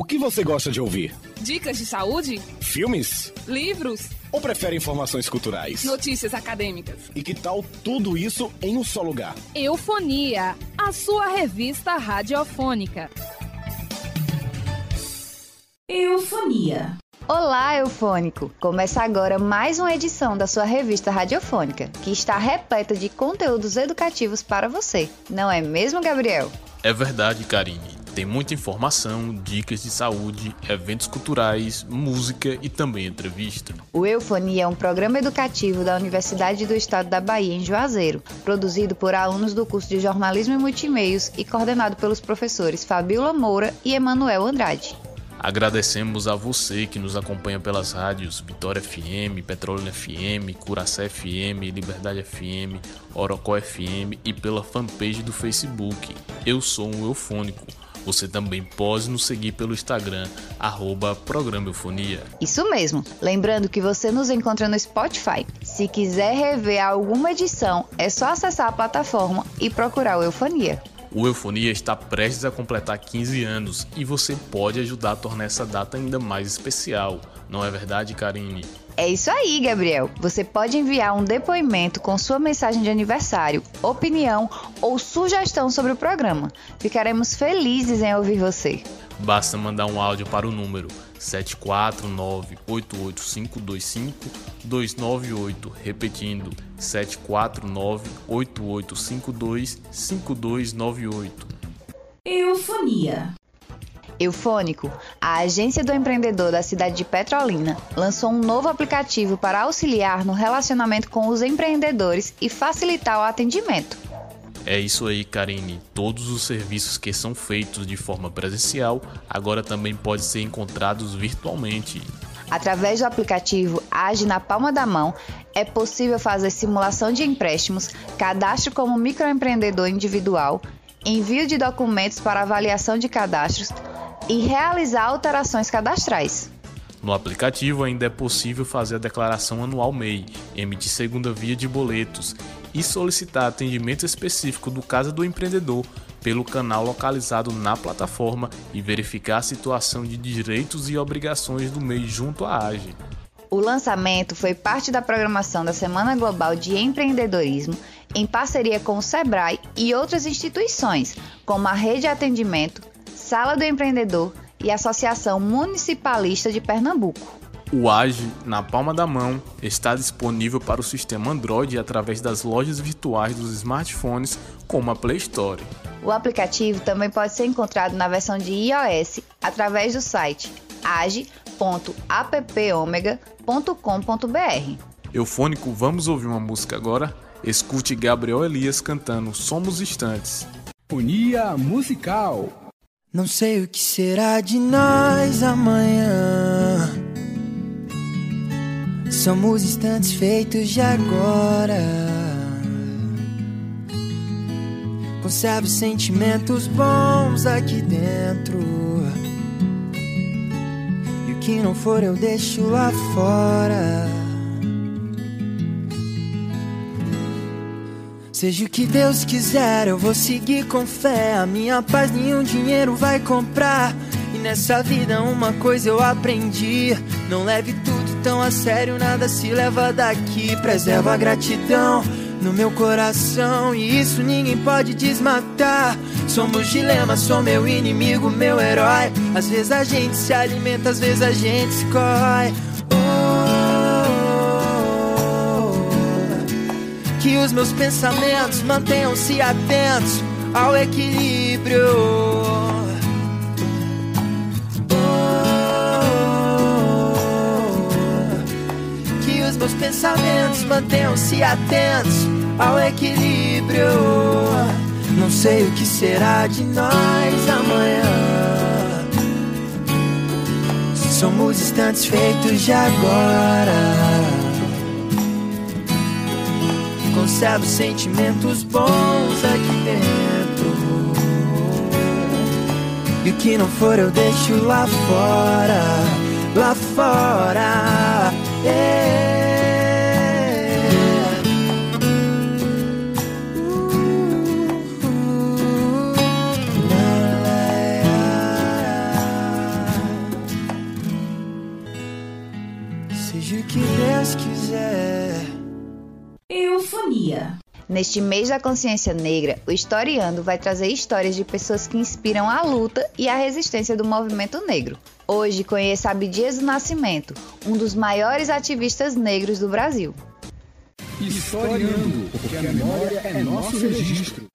O que você gosta de ouvir? Dicas de saúde? Filmes? Livros? Ou prefere informações culturais? Notícias acadêmicas? E que tal tudo isso em um só lugar? Eufonia, a sua revista radiofônica. Eufonia. Olá, Eufônico! Começa agora mais uma edição da sua revista radiofônica, que está repleta de conteúdos educativos para você. Não é mesmo, Gabriel? É verdade, Karine. Tem muita informação, dicas de saúde, eventos culturais, música e também entrevista. O Eufonia é um programa educativo da Universidade do Estado da Bahia, em Juazeiro, produzido por alunos do curso de Jornalismo e Multimeios e coordenado pelos professores Fabiola Moura e Emanuel Andrade. Agradecemos a você que nos acompanha pelas rádios Vitória FM, Petróleo FM, Curaçá FM, Liberdade FM, Orocó FM e pela fanpage do Facebook. Eu sou um eufônico. Você também pode nos seguir pelo Instagram, arroba Programa Eufonia. Isso mesmo. Lembrando que você nos encontra no Spotify. Se quiser rever alguma edição, é só acessar a plataforma e procurar o Eufonia. O Eufonia está prestes a completar 15 anos e você pode ajudar a tornar essa data ainda mais especial. Não é verdade, Karine? É isso aí, Gabriel. Você pode enviar um depoimento com sua mensagem de aniversário, opinião ou sugestão sobre o programa. Ficaremos felizes em ouvir você. Basta mandar um áudio para o número 749-88525-298, repetindo 749-8852-5298. Eufonia. Eufônico, a agência do empreendedor da cidade de Petrolina lançou um novo aplicativo para auxiliar no relacionamento com os empreendedores e facilitar o atendimento. É isso aí, Karine. Todos os serviços que são feitos de forma presencial agora também podem ser encontrados virtualmente. Através do aplicativo Age na Palma da Mão, é possível fazer simulação de empréstimos, cadastro como microempreendedor individual, envio de documentos para avaliação de cadastros e realizar alterações cadastrais. No aplicativo ainda é possível fazer a declaração anual MEI, emitir segunda via de boletos e solicitar atendimento específico do Casa do Empreendedor pelo canal localizado na plataforma e verificar a situação de direitos e obrigações do MEI junto à AGE. O lançamento foi parte da programação da Semana Global de Empreendedorismo em parceria com o SEBRAE e outras instituições, como a Rede Atendimento, Sala do Empreendedor e Associação Municipalista de Pernambuco. O Age na palma da mão está disponível para o sistema Android através das lojas virtuais dos smartphones, como a Play Store. O aplicativo também pode ser encontrado na versão de iOS através do site age.appomega.com.br. Eufônico, vamos ouvir uma música agora? Escute Gabriel Elias cantando Somos Instantes. Unia musical. Não sei o que será de nós amanhã. Somos instantes feitos de agora. Conservo sentimentos bons aqui dentro. E o que não for eu deixo lá fora. Seja o que Deus quiser, eu vou seguir com fé. A minha paz nenhum dinheiro vai comprar. E nessa vida uma coisa eu aprendi: não leve tudo tão a sério, nada se leva daqui. Preserva a gratidão no meu coração e isso ninguém pode desmatar. Somos dilema, sou meu inimigo, meu herói. Às vezes a gente se alimenta, às vezes a gente se corre. Que os meus pensamentos mantenham-se atentos ao equilíbrio. Que os meus pensamentos mantenham-se atentos ao equilíbrio. Não sei o que será de nós amanhã. Somos instantes feitos de agora conservo sentimentos bons aqui dentro. E o que não for eu deixo lá fora, lá fora. Yeah. Neste mês da consciência negra, o Historiando vai trazer histórias de pessoas que inspiram a luta e a resistência do movimento negro. Hoje conheça Abdias do Nascimento, um dos maiores ativistas negros do Brasil. Historiando, porque a memória é nosso registro.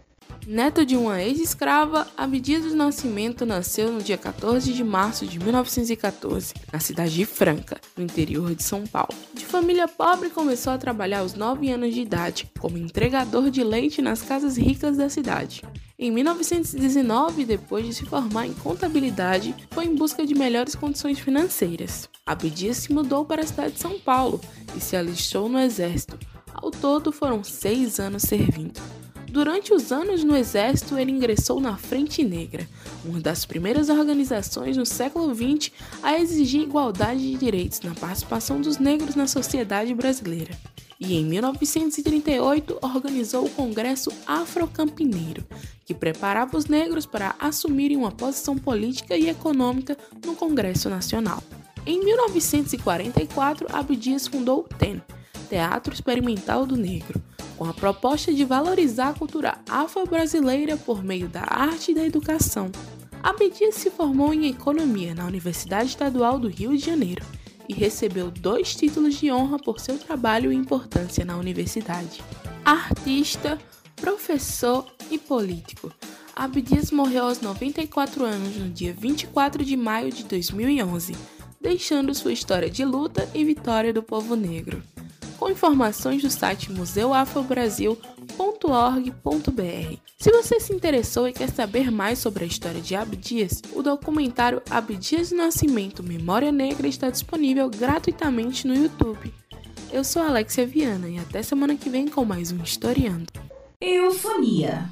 Neto de uma ex-escrava, Abdias do Nascimento nasceu no dia 14 de março de 1914, na cidade de Franca, no interior de São Paulo. De família pobre, começou a trabalhar aos 9 anos de idade, como entregador de leite nas casas ricas da cidade. Em 1919, depois de se formar em contabilidade, foi em busca de melhores condições financeiras. Abdias se mudou para a cidade de São Paulo e se alistou no exército. Ao todo, foram seis anos servindo. Durante os anos no Exército, ele ingressou na Frente Negra, uma das primeiras organizações no século XX a exigir igualdade de direitos na participação dos negros na sociedade brasileira. E em 1938 organizou o Congresso Afrocampineiro, que preparava os negros para assumirem uma posição política e econômica no Congresso Nacional. Em 1944, Abdias fundou o TEN, Teatro Experimental do Negro, com a proposta de valorizar a cultura afro-brasileira por meio da arte e da educação. Abdias se formou em Economia na Universidade Estadual do Rio de Janeiro e recebeu dois títulos de honra por seu trabalho e importância na universidade. Artista, professor e político. Abdias morreu aos 94 anos no dia 24 de maio de 2011, deixando sua história de luta e vitória do povo negro com informações do site museuafrobrasil.org.br. Se você se interessou e quer saber mais sobre a história de Abdias, o documentário Abdias do Nascimento Memória Negra está disponível gratuitamente no YouTube. Eu sou Alexia Viana e até semana que vem com mais um Historiando. Eufonia.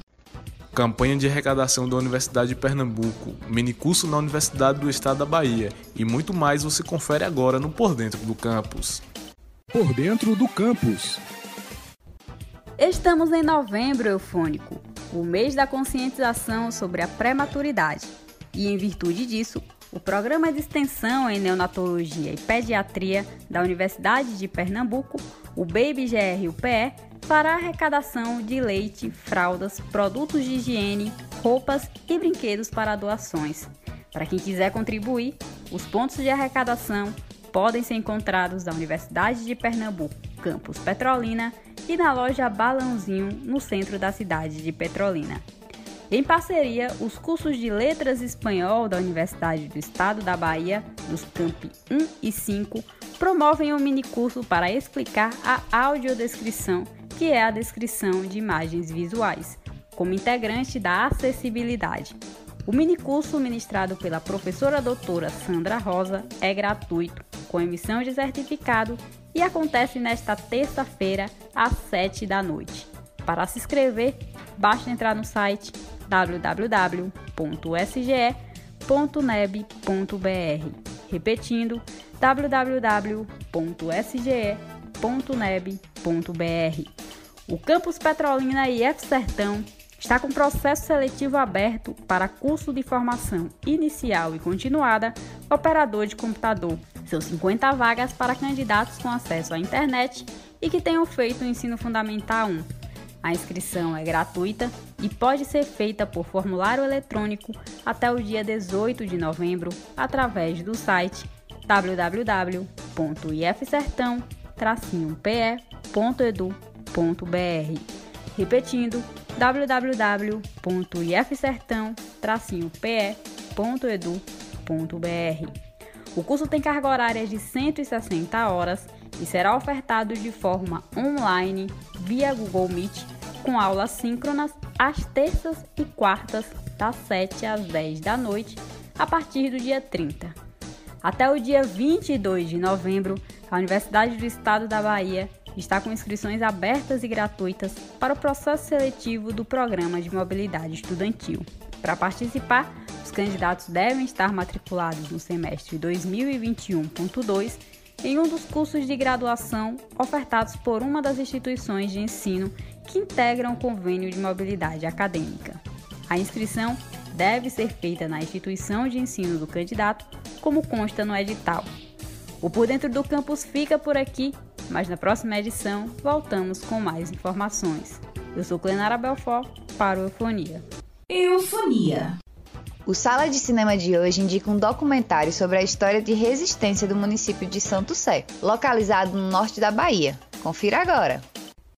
Campanha de arrecadação da Universidade de Pernambuco, minicurso na Universidade do Estado da Bahia e muito mais você confere agora no Por Dentro do Campus. Por dentro do campus. Estamos em novembro eufônico, o mês da conscientização sobre a prematuridade. E em virtude disso, o programa de extensão em neonatologia e pediatria da Universidade de Pernambuco, o Baby GRUPE, fará arrecadação de leite, fraldas, produtos de higiene, roupas e brinquedos para doações. Para quem quiser contribuir, os pontos de arrecadação podem ser encontrados na Universidade de Pernambuco, campus Petrolina, e na loja Balãozinho, no centro da cidade de Petrolina. Em parceria, os cursos de Letras Espanhol da Universidade do Estado da Bahia, dos campi 1 e 5, promovem um minicurso para explicar a audiodescrição, que é a descrição de imagens visuais, como integrante da acessibilidade. O minicurso ministrado pela professora doutora Sandra Rosa é gratuito com emissão de certificado e acontece nesta terça-feira às 7 da noite. Para se inscrever, basta entrar no site www.sge.neb.br. Repetindo, www.sge.neb.br. O campus Petrolina e F Sertão está com processo seletivo aberto para curso de formação inicial e continuada operador de computador são 50 vagas para candidatos com acesso à internet e que tenham feito o ensino fundamental 1. A inscrição é gratuita e pode ser feita por formulário eletrônico até o dia 18 de novembro através do site www.ifsertão-pe.edu.br. Repetindo, www.ifsertão-pe.edu.br. O curso tem carga horária de 160 horas e será ofertado de forma online via Google Meet com aulas síncronas às terças e quartas das 7 às 10 da noite a partir do dia 30. Até o dia 22 de novembro, a Universidade do Estado da Bahia está com inscrições abertas e gratuitas para o processo seletivo do Programa de Mobilidade Estudantil. Para participar, candidatos devem estar matriculados no semestre 2021.2 em um dos cursos de graduação ofertados por uma das instituições de ensino que integram o convênio de mobilidade acadêmica. A inscrição deve ser feita na instituição de ensino do candidato, como consta no edital. O Por Dentro do Campus fica por aqui, mas na próxima edição voltamos com mais informações. Eu sou Clenara Belfort para o Eufonia. Eufonia. O Sala de Cinema de hoje indica um documentário sobre a história de resistência do município de Santo Sé, localizado no norte da Bahia. Confira agora.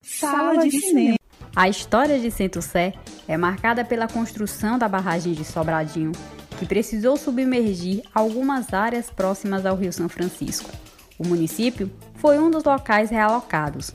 Sala de Cinema. A história de Santo Sé é marcada pela construção da barragem de Sobradinho, que precisou submergir algumas áreas próximas ao Rio São Francisco. O município foi um dos locais realocados.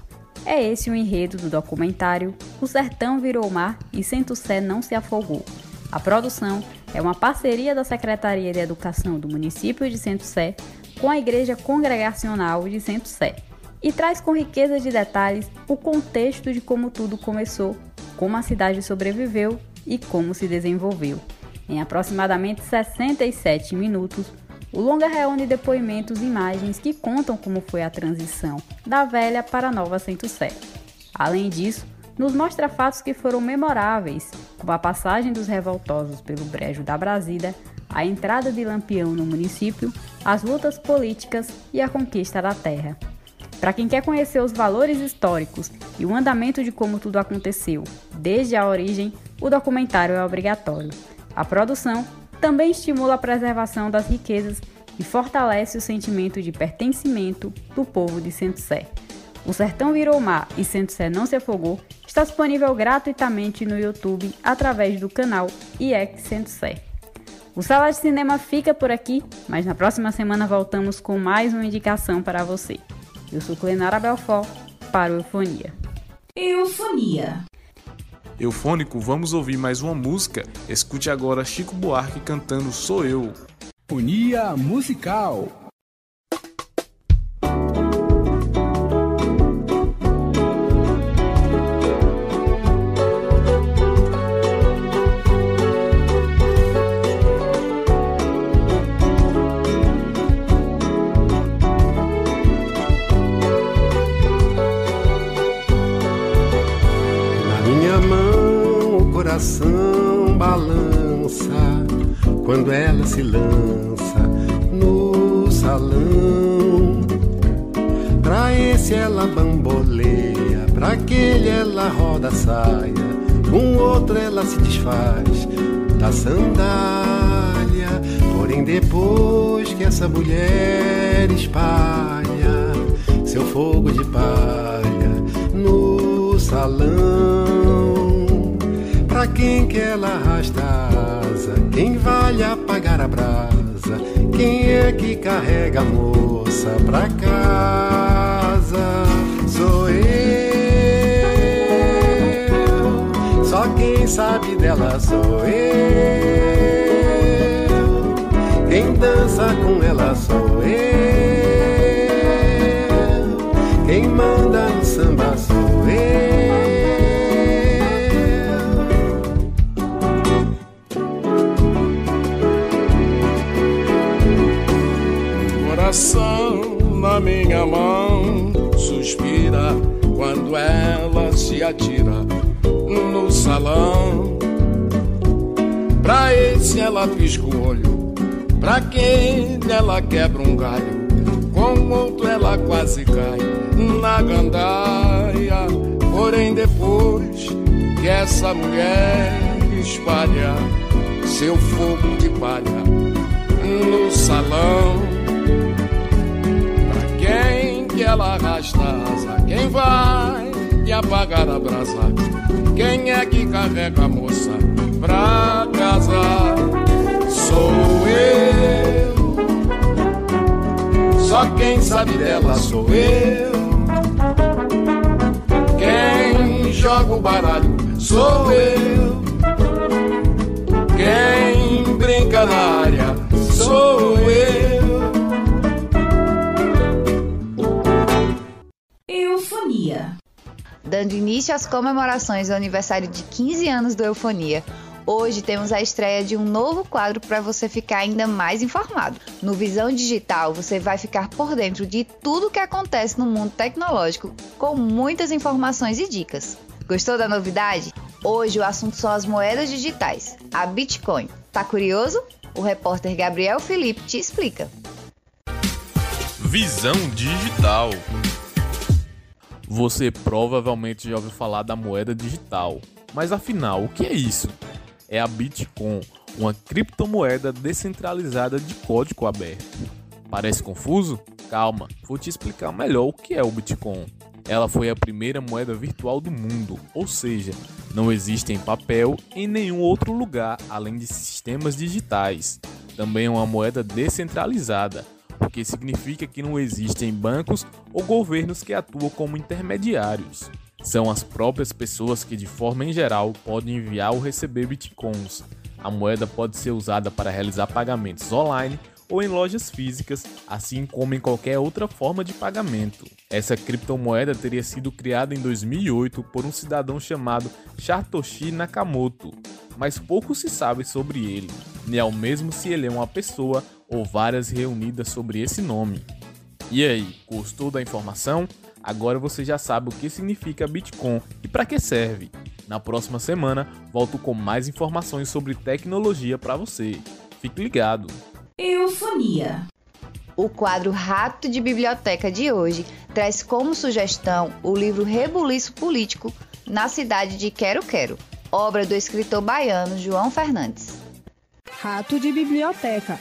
É esse o enredo do documentário O Sertão Virou Mar e Santo Sé Não Se Afogou. A produção é uma parceria da Secretaria de Educação do município de Centro Sé com a Igreja Congregacional de Centro Sé e traz com riqueza de detalhes o contexto de como tudo começou, como a cidade sobreviveu e como se desenvolveu. Em aproximadamente 67 minutos, o longa reúne depoimentos e imagens que contam como foi a transição da velha para a nova Centro Sé. Além disso, nos mostra fatos que foram memoráveis, como a passagem dos revoltosos pelo Brejo da Brasília, a entrada de Lampião no município, as lutas políticas e a conquista da terra. Para quem quer conhecer os valores históricos e o andamento de como tudo aconteceu, desde a origem, o documentário é obrigatório. A produção também estimula a preservação das riquezas e fortalece o sentimento de pertencimento do povo de Centro-Sé. O Sertão Virou Mar e Centro-Sé Não Se Afogou está disponível gratuitamente no YouTube através do canal IEC Centro-Sé. O Sala de Cinema fica por aqui, mas na próxima semana voltamos com mais uma indicação para você. Eu sou Clenara Belfort, para o Eufonia. Eufonia. Eufônico, vamos ouvir mais uma música. Escute agora Chico Buarque cantando Sou Eu. Eufonia musical. Na minha mão coração balança quando ela se lança no salão. Pra esse ela bamboleia, pra aquele ela roda a saia, com outro ela se desfaz da sandália. Porém, depois que essa mulher espalha seu fogo de palha no salão, pra quem que ela arrasta a asa, quem vale apagar a brasa, quem é que carrega a moça pra casa? Sou eu, só quem sabe dela sou eu, quem dança com ela sou ela pisca o olho, pra quem ela quebra um galho, com outro ela quase cai na gandaia. Porém, depois que essa mulher espalha seu fogo de palha no salão. Pra quem que ela arrasta a asa, quem vai apagar a brasa? Quem é que carrega a moça pra casa? Sou eu. Só quem sabe dela sou eu. Quem joga o baralho sou eu. Quem brinca na área sou eu. Eufonia. Dando início às comemorações do aniversário de 15 anos do Eufonia, hoje temos a estreia de um novo quadro para você ficar ainda mais informado. No Visão Digital, você vai ficar por dentro de tudo que acontece no mundo tecnológico, com muitas informações e dicas. Gostou da novidade? Hoje o assunto são as moedas digitais, a Bitcoin. Tá curioso? O repórter Gabriel Felipe te explica. Visão Digital. Você provavelmente já ouviu falar da moeda digital, mas afinal, o que é isso? É a Bitcoin, uma criptomoeda descentralizada de código aberto. Parece confuso? Calma, vou te explicar melhor o que é o Bitcoin. Ela foi a primeira moeda virtual do mundo, ou seja, não existe em papel em nenhum outro lugar além de sistemas digitais. Também é uma moeda descentralizada, o que significa que não existem bancos ou governos que atuam como intermediários. São as próprias pessoas que, de forma em geral, podem enviar ou receber bitcoins. A moeda pode ser usada para realizar pagamentos online ou em lojas físicas, assim como em qualquer outra forma de pagamento. Essa criptomoeda teria sido criada em 2008 por um cidadão chamado Satoshi Nakamoto, mas pouco se sabe sobre ele, nem ao mesmo se ele é uma pessoa ou várias reunidas sobre esse nome. E aí, gostou da informação? Agora você já sabe o que significa Bitcoin e para que serve. Na próxima semana, volto com mais informações sobre tecnologia para você. Fique ligado. Eufonia. O quadro Rato de Biblioteca de hoje traz como sugestão o livro Rebuliço Político na cidade de Quero Quero, obra do escritor baiano João Fernandes. Rato de Biblioteca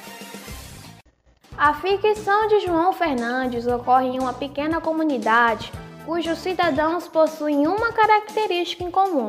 a ficção de João Fernandes ocorre em uma pequena comunidade cujos cidadãos possuem uma característica em comum: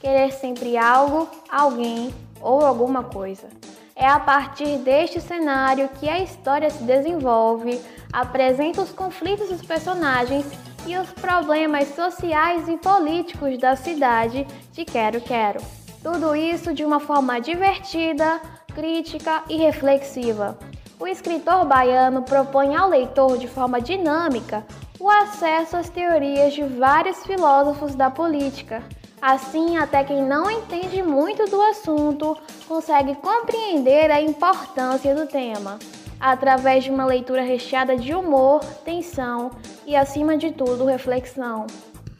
querer sempre algo, alguém ou alguma coisa. É a partir deste cenário que a história se desenvolve, apresenta os conflitos dos personagens e os problemas sociais e políticos da cidade de Quero Quero. Tudo isso de uma forma divertida, crítica e reflexiva o escritor baiano propõe ao leitor de forma dinâmica o acesso às teorias de vários filósofos da política. Assim, até quem não entende muito do assunto consegue compreender a importância do tema, através de uma leitura recheada de humor, tensão e, acima de tudo, reflexão.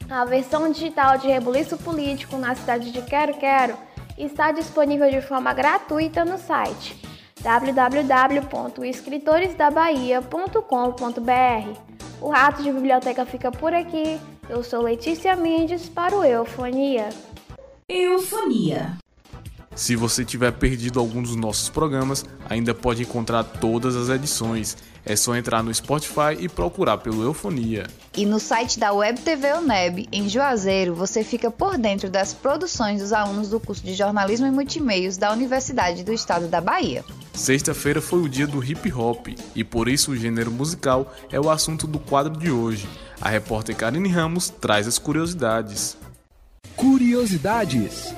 A versão digital de Rebuliço Político na cidade de Quero Quero está disponível de forma gratuita no site www.escritoresdabahia.com.br. O Rato de Biblioteca fica por aqui. Eu sou Letícia Mendes para o Eufonia. Eufonia. Se você tiver perdido algum dos nossos programas, ainda pode encontrar todas as edições. É só entrar no Spotify e procurar pelo Eufonia. E no site da Web TV UNEB, em Juazeiro, você fica por dentro das produções dos alunos do curso de Jornalismo e Multimeios da Universidade do Estado da Bahia. Sexta-feira foi o dia do hip hop e por isso o gênero musical é o assunto do quadro de hoje. A repórter Karine Ramos traz as curiosidades. Curiosidades.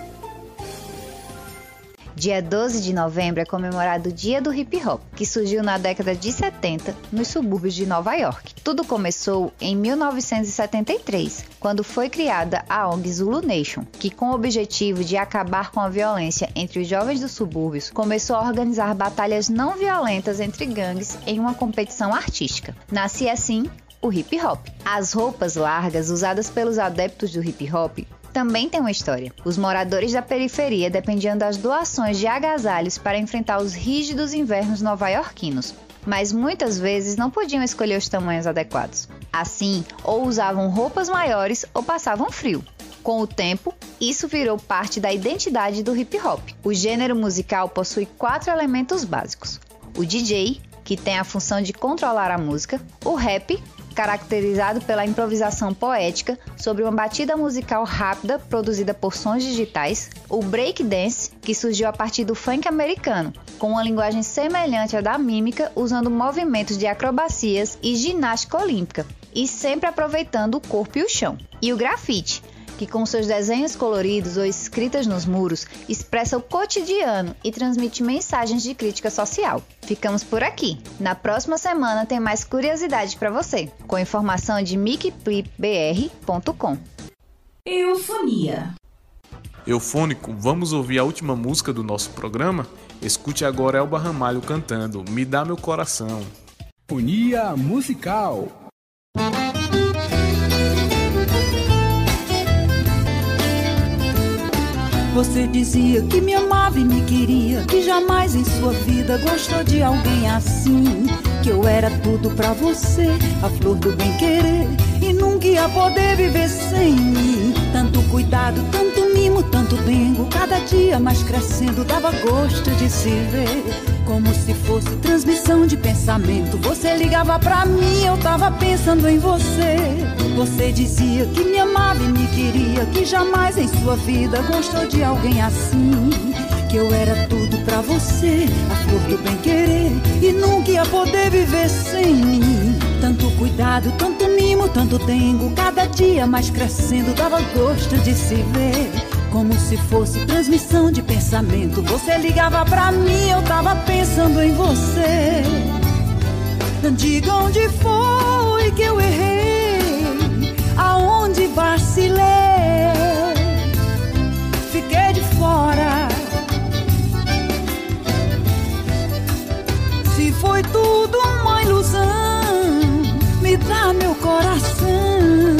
Dia 12 de novembro é comemorado o Dia do Hip Hop, que surgiu na década de 70 nos subúrbios de Nova York. Tudo começou em 1973, quando foi criada a ONG Zulu Nation, que com o objetivo de acabar com a violência entre os jovens dos subúrbios, começou a organizar batalhas não violentas entre gangues em uma competição artística. Nascia assim o hip hop. As roupas largas usadas pelos adeptos do hip hop também tem uma história. Os moradores da periferia dependiam das doações de agasalhos para enfrentar os rígidos invernos nova-iorquinos, mas muitas vezes não podiam escolher os tamanhos adequados. Assim, ou usavam roupas maiores ou passavam frio. Com o tempo, isso virou parte da identidade do hip hop. O gênero musical possui quatro elementos básicos: o DJ, que tem a função de controlar a música, o rap, caracterizado pela improvisação poética sobre uma batida musical rápida produzida por sons digitais, o breakdance, que surgiu a partir do funk americano, com uma linguagem semelhante à da mímica, usando movimentos de acrobacias e ginástica olímpica, e sempre aproveitando o corpo e o chão. E o grafite, que com seus desenhos coloridos ou escritas nos muros expressa o cotidiano e transmite mensagens de crítica social. Ficamos por aqui. Na próxima semana tem mais curiosidade para você, com informação de micplipbr.com. Eufonia. Eufônico, vamos ouvir a última música do nosso programa? Escute agora Elba Ramalho cantando Me Dá Meu Coração. Fonia musical. Você dizia que me amava e me queria, que jamais em sua vida gostou de alguém assim que eu era tudo pra você, a flor do bem querer e nunca ia poder viver sem mim. Tanto cuidado, tanto mimo, tanto dengo, cada dia mais crescendo dava gosto de se ver. Como se fosse transmissão de pensamento. Você ligava pra mim, eu tava pensando em você. Você dizia que me amava e me queria, que jamais em sua vida gostou de alguém assim. Que eu era tudo pra você, a flor do bem querer, e nunca ia poder viver sem mim. Tanto cuidado, tanto mimo, tanto dengo, cada dia mais crescendo, dava gosto de se ver. Como se fosse transmissão de pensamento. Você ligava pra mim, eu tava pensando em você. Diga onde foi que eu errei, aonde vacilei. Fiquei de fora. Se foi tudo uma ilusão, me dá meu coração,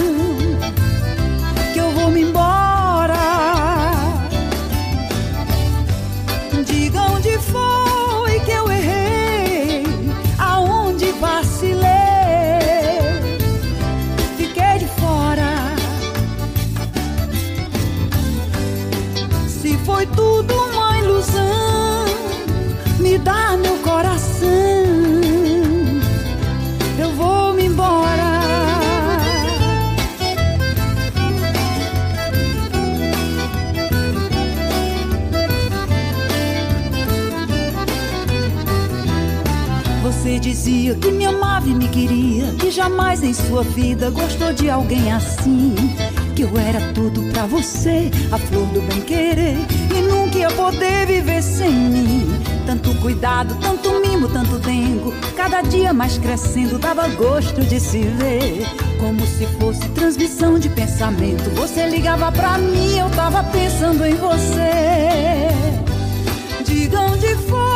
sua vida gostou de alguém assim. Que eu era tudo pra você, a flor do bem querer, e nunca ia poder viver sem mim. Tanto cuidado, tanto mimo, tanto dengo, cada dia mais crescendo, dava gosto de se ver. Como se fosse transmissão de pensamento. Você ligava pra mim, eu tava pensando em você. Diga onde foi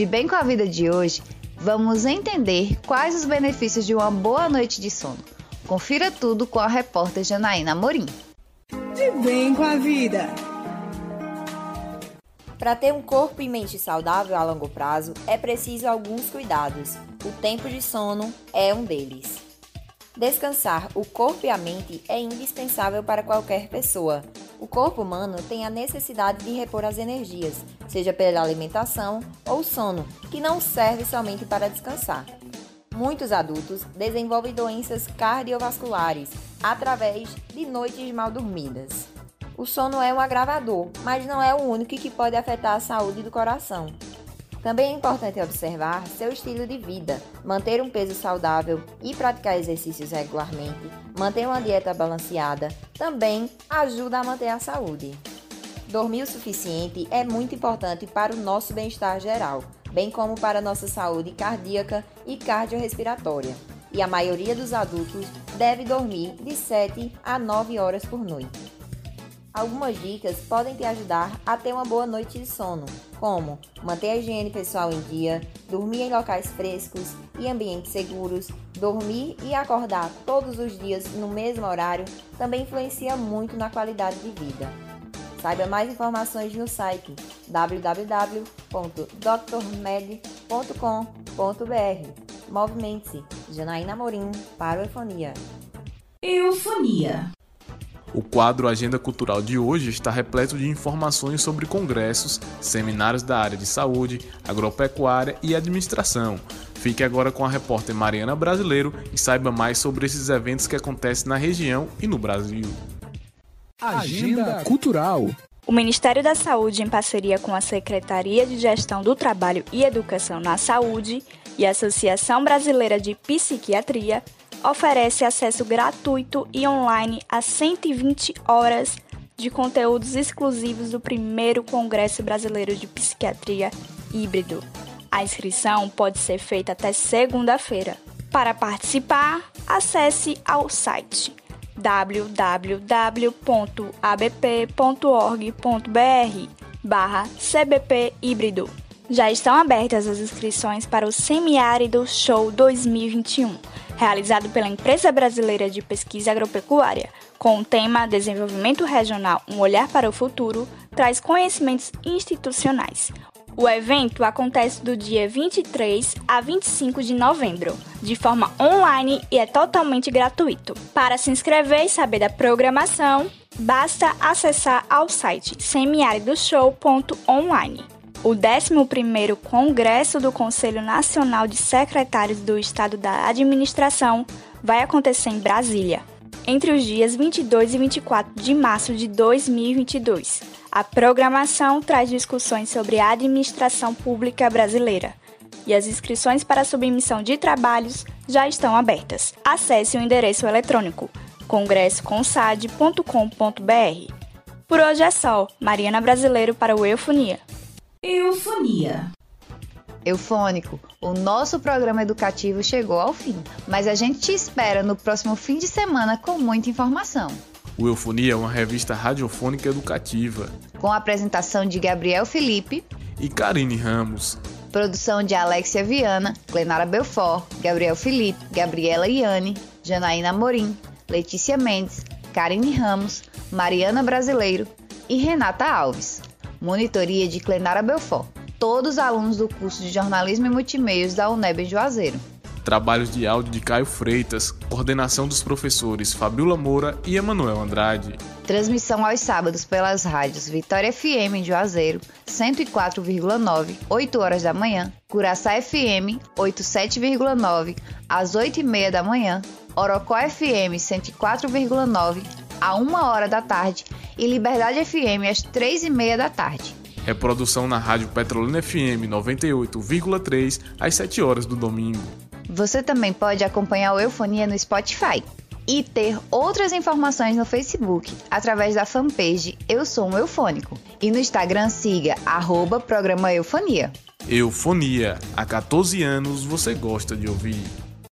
De Bem com a Vida de hoje, vamos entender quais os benefícios de uma boa noite de sono. Confira tudo com a repórter Janaína Morim. De bem com a vida. Para ter um corpo e mente saudável a longo prazo, é preciso alguns cuidados. O tempo de sono é um deles. Descansar o corpo e a mente é indispensável para qualquer pessoa. O corpo humano tem a necessidade de repor as energias, seja pela alimentação ou sono, que não serve somente para descansar. Muitos adultos desenvolvem doenças cardiovasculares através de noites mal dormidas. O sono é um agravador, mas não é o único que pode afetar a saúde do coração. Também é importante observar seu estilo de vida, manter um peso saudável e praticar exercícios regularmente, manter uma dieta balanceada, também ajuda a manter a saúde. Dormir o suficiente é muito importante para o nosso bem-estar geral, bem como para nossa saúde cardíaca e cardiorrespiratória. E a maioria dos adultos deve dormir de 7 a 9 horas por noite. Algumas dicas podem te ajudar a ter uma boa noite de sono, como manter a higiene pessoal em dia, dormir em locais frescos e ambientes seguros, dormir e acordar todos os dias no mesmo horário também influencia muito na qualidade de vida. Saiba mais informações no site www.drmed.com.br. Movimente-se. Janaína Morim para o Eufonia. Eufonia. O quadro Agenda Cultural de hoje está repleto de informações sobre congressos, seminários da área de saúde, agropecuária e administração. Fique agora com a repórter Mariana Brasileiro e saiba mais sobre esses eventos que acontecem na região e no Brasil. Agenda Cultural. O Ministério da Saúde, em parceria com a Secretaria de Gestão do Trabalho e Educação na Saúde e a Associação Brasileira de Psiquiatria, oferece acesso gratuito e online a 120 horas de conteúdos exclusivos do primeiro Congresso Brasileiro de Psiquiatria Híbrido. A inscrição pode ser feita até segunda-feira. Para participar, acesse ao site www.abp.org.br barra CBP Híbrido. Já estão abertas as inscrições para o Semiárido Show 2021 realizado pela Empresa Brasileira de Pesquisa Agropecuária, com o tema Desenvolvimento Regional Um Olhar para o Futuro, traz conhecimentos institucionais. O evento acontece do dia 23 a 25 de novembro, de forma online e é totalmente gratuito. Para se inscrever e saber da programação, basta acessar ao site semiaridoshow.online. O 11º Congresso do Conselho Nacional de Secretários do Estado da Administração vai acontecer em Brasília, entre os dias 22 e 24 de março de 2022. A programação traz discussões sobre a administração pública brasileira e as inscrições para submissão de trabalhos já estão abertas. Acesse o endereço eletrônico congressoconsad.com.br. Por hoje é só. Mariana Brasileiro para o Eufonia. Eufonia. Eufônico, o nosso programa educativo chegou ao fim, mas a gente te espera no próximo fim de semana com muita informação. O Eufonia é uma revista radiofônica educativa. Com a apresentação de Gabriel Felipe e Karine Ramos. Produção de Alexia Viana, Glenara Belfort, Gabriel Felipe, Gabriela Iane, Janaína Morim, Letícia Mendes, Karine Ramos, Mariana Brasileiro e Renata Alves. Monitoria de Clenara Belfort. Todos alunos do curso de Jornalismo e Multimeios da UNEB Juazeiro. Trabalhos de áudio de Caio Freitas, coordenação dos professores Fabiola Moura e Emanuel Andrade. Transmissão aos sábados pelas rádios Vitória FM em Juazeiro, 104,9, 8 horas da manhã, Curaçá FM, 87,9, às 8 e meia da manhã, Orocó FM, 104,9, a 1 hora da tarde e Liberdade FM às 3 e meia da tarde. Reprodução na Rádio Petrolina FM 98,3 às 7 horas do domingo. Você também pode acompanhar o Eufonia no Spotify e ter outras informações no Facebook através da fanpage Eu Sou um Eufônico. E no Instagram siga arroba programa Eufonia. Eufonia. Há 14 anos você gosta de ouvir.